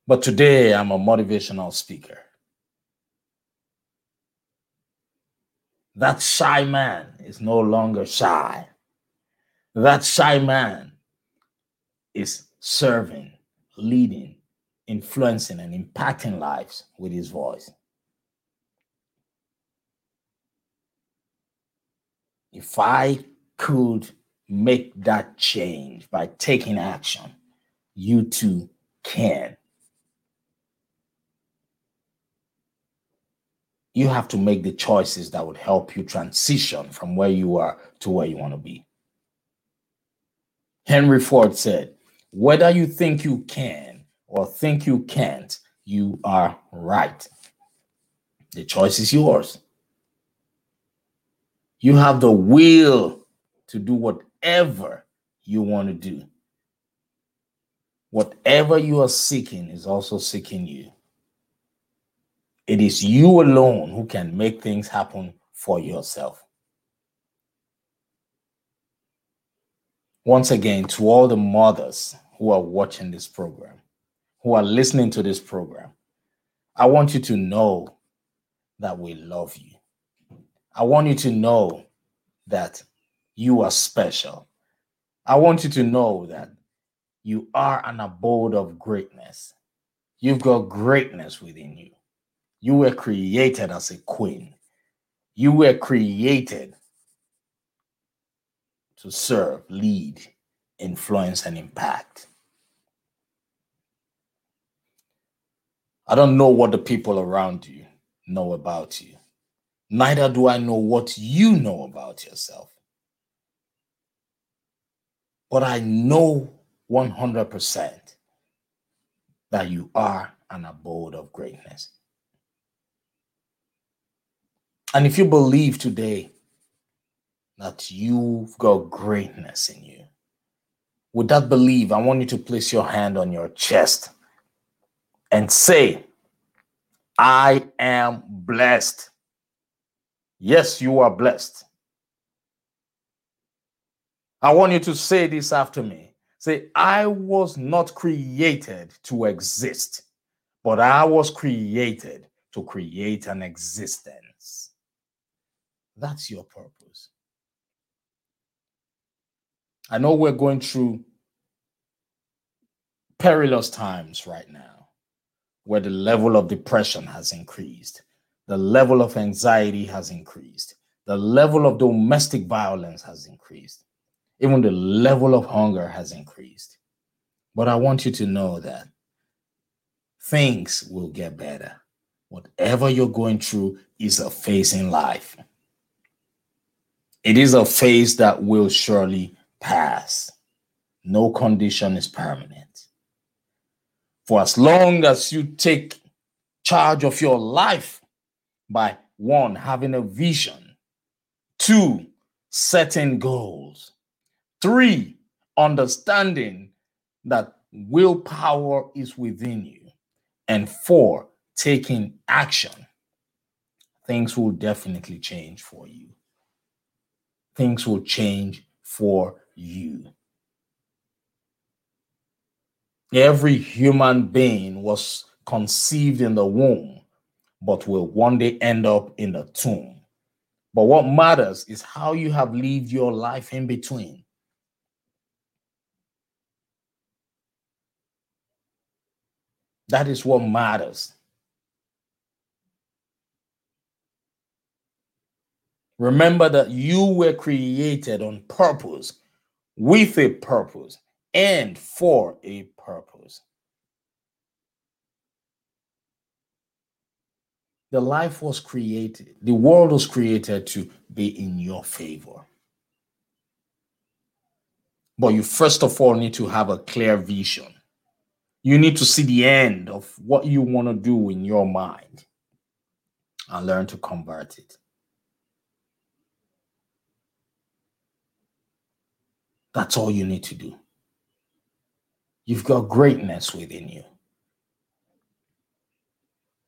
But today I'm a motivational speaker. That shy man is no longer shy. That shy man is serving, leading, influencing, and impacting lives with his voice. If I could make that change by taking action, you too can. You have to make the choices that would help you transition from where you are to where you want to be. Henry Ford said, whether you think you can or think you can't, you are right. The choice is yours. You have the will to do whatever you want to do. Whatever you are seeking is also seeking you. It is you alone who can make things happen for yourself. once again to all the mothers who are watching this program, who are listening to this program, I want you to know that we love you. I want you to know that you are special. I want you to know that you are an abode of greatness. You've got greatness within you. You were created as a queen. You were created to serve, lead, influence, and impact. I don't know what the people around you know about you. Neither do I know what you know about yourself. But I know 100% that you are an abode of greatness. And if you believe today that you've got greatness in you. With that belief, I want you to place your hand on your chest and say, I am blessed. Yes, you are blessed. I want you to say this after me Say, I was not created to exist, but I was created to create an existence. That's your purpose. I know we're going through perilous times right now where the level of depression has increased, the level of anxiety has increased, the level of domestic violence has increased, even the level of hunger has increased. But I want you to know that things will get better. Whatever you're going through is a phase in life. It is a phase that will surely pass. No condition is permanent. For as long as you take charge of your life by one, having a vision, two, setting goals, three, understanding that willpower is within you, and four, taking action, things will definitely change for you. Things will change for you. Every human being was conceived in the womb, but will one day end up in the tomb. But what matters is how you have lived your life in between. That is what matters. Remember that you were created on purpose, with a purpose, and for a purpose. The life was created, the world was created to be in your favor. But you first of all need to have a clear vision. You need to see the end of what you want to do in your mind and learn to convert it. That's all you need to do. You've got greatness within you.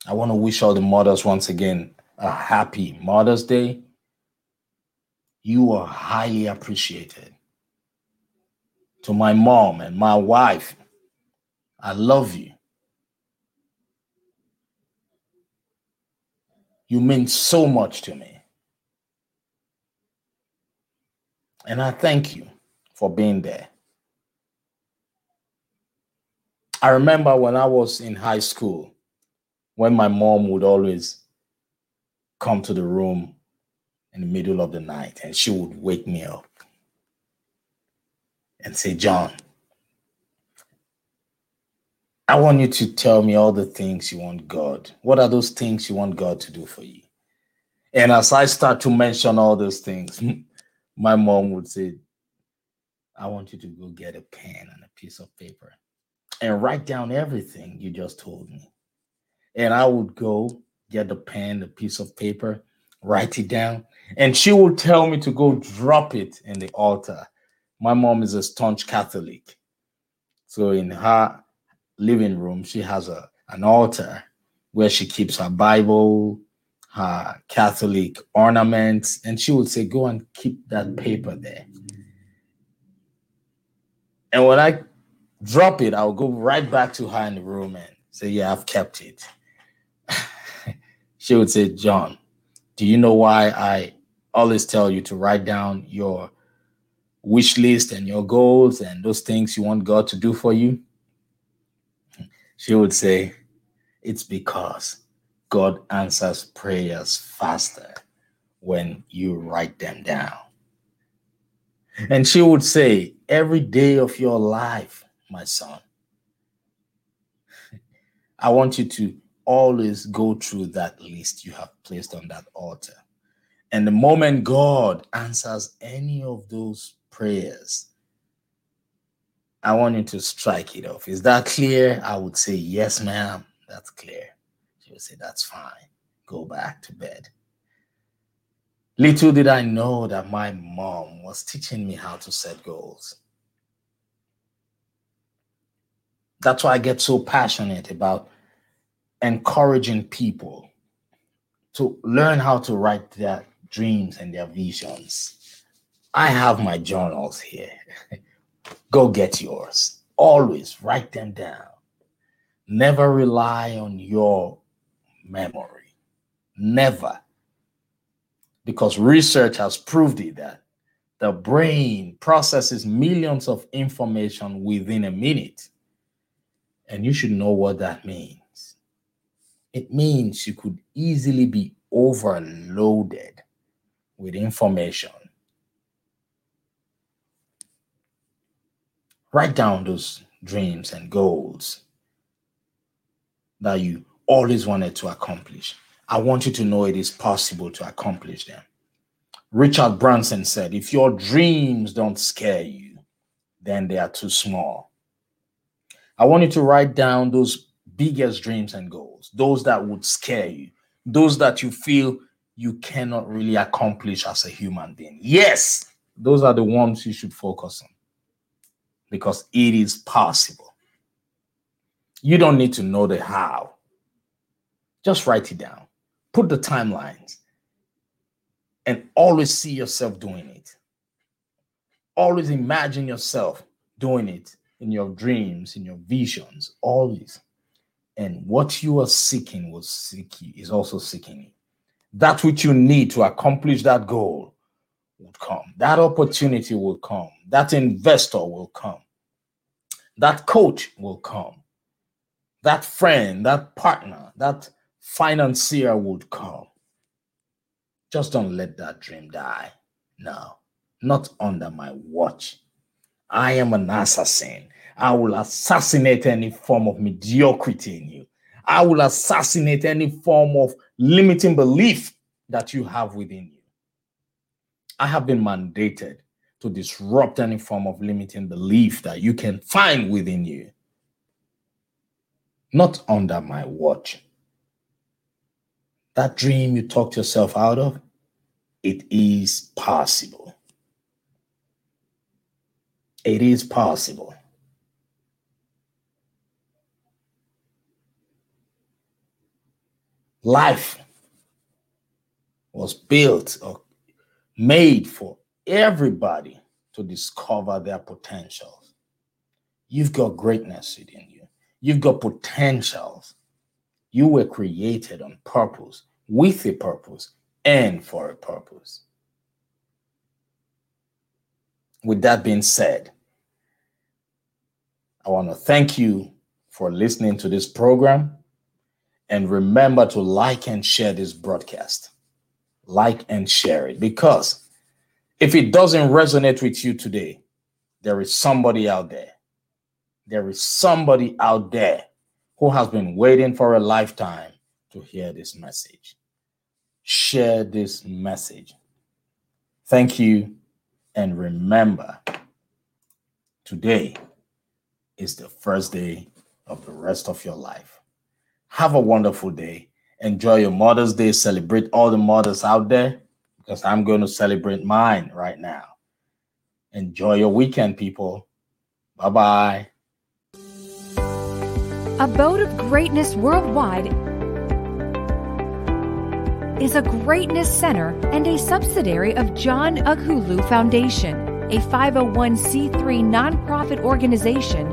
I want to wish all the mothers once again a happy Mother's Day. You are highly appreciated. To my mom and my wife, I love you. You mean so much to me. And I thank you for being there. I remember when I was in high school, when my mom would always come to the room in the middle of the night and she would wake me up and say, John, I want you to tell me all the things you want God. What are those things you want God to do for you? And as I start to mention all those things, my mom would say, I want you to go get a pen and a piece of paper and write down everything you just told me. And I would go get the pen, the piece of paper, write it down, and she would tell me to go drop it in the altar. My mom is a staunch Catholic. So in her living room, she has a an altar where she keeps her Bible, her Catholic ornaments, and she would say, Go and keep that paper there. And when I drop it, I'll go right back to her in the room and say, Yeah, I've kept it. she would say, John, do you know why I always tell you to write down your wish list and your goals and those things you want God to do for you? She would say, It's because God answers prayers faster when you write them down. And she would say, every day of your life, my son. I want you to always go through that list you have placed on that altar. And the moment God answers any of those prayers, I want you to strike it off. Is that clear? I would say, Yes, ma'am. That's clear. She would say, That's fine. Go back to bed. Little did I know that my mom was teaching me how to set goals. That's why I get so passionate about encouraging people to learn how to write their dreams and their visions. I have my journals here. Go get yours. Always write them down. Never rely on your memory. Never. Because research has proved it that the brain processes millions of information within a minute. And you should know what that means. It means you could easily be overloaded with information. Write down those dreams and goals that you always wanted to accomplish. I want you to know it is possible to accomplish them. Richard Branson said, If your dreams don't scare you, then they are too small. I want you to write down those biggest dreams and goals, those that would scare you, those that you feel you cannot really accomplish as a human being. Yes, those are the ones you should focus on because it is possible. You don't need to know the how. Just write it down. Put the timelines and always see yourself doing it. Always imagine yourself doing it in your dreams, in your visions, always. And what you are seeking will seek you, is also seeking you. That which you need to accomplish that goal will come. That opportunity will come. That investor will come. That coach will come. That friend, that partner, that financier would come. Just don't let that dream die. No, not under my watch. I am an assassin. I will assassinate any form of mediocrity in you. I will assassinate any form of limiting belief that you have within you. I have been mandated to disrupt any form of limiting belief that you can find within you. Not under my watch. That dream you talked yourself out of, it is possible. It is possible. Life was built or made for everybody to discover their potentials. You've got greatness within you. You've got potentials. You were created on purpose, with a purpose, and for a purpose. With that being said, I want to thank you for listening to this program. And remember to like and share this broadcast. Like and share it because if it doesn't resonate with you today, there is somebody out there. There is somebody out there who has been waiting for a lifetime to hear this message. Share this message. Thank you. And remember, today is the first day of the rest of your life. Have a wonderful day. Enjoy your Mother's Day. Celebrate all the mothers out there because I'm going to celebrate mine right now. Enjoy your weekend, people. Bye bye. Abode of Greatness Worldwide is a Greatness Center and a subsidiary of John Ughulu Foundation, a 501c3 nonprofit organization,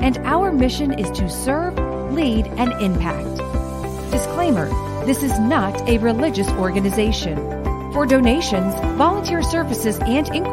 and our mission is to serve, lead, and impact. Disclaimer this is not a religious organization. For donations, volunteer services, and inquiries,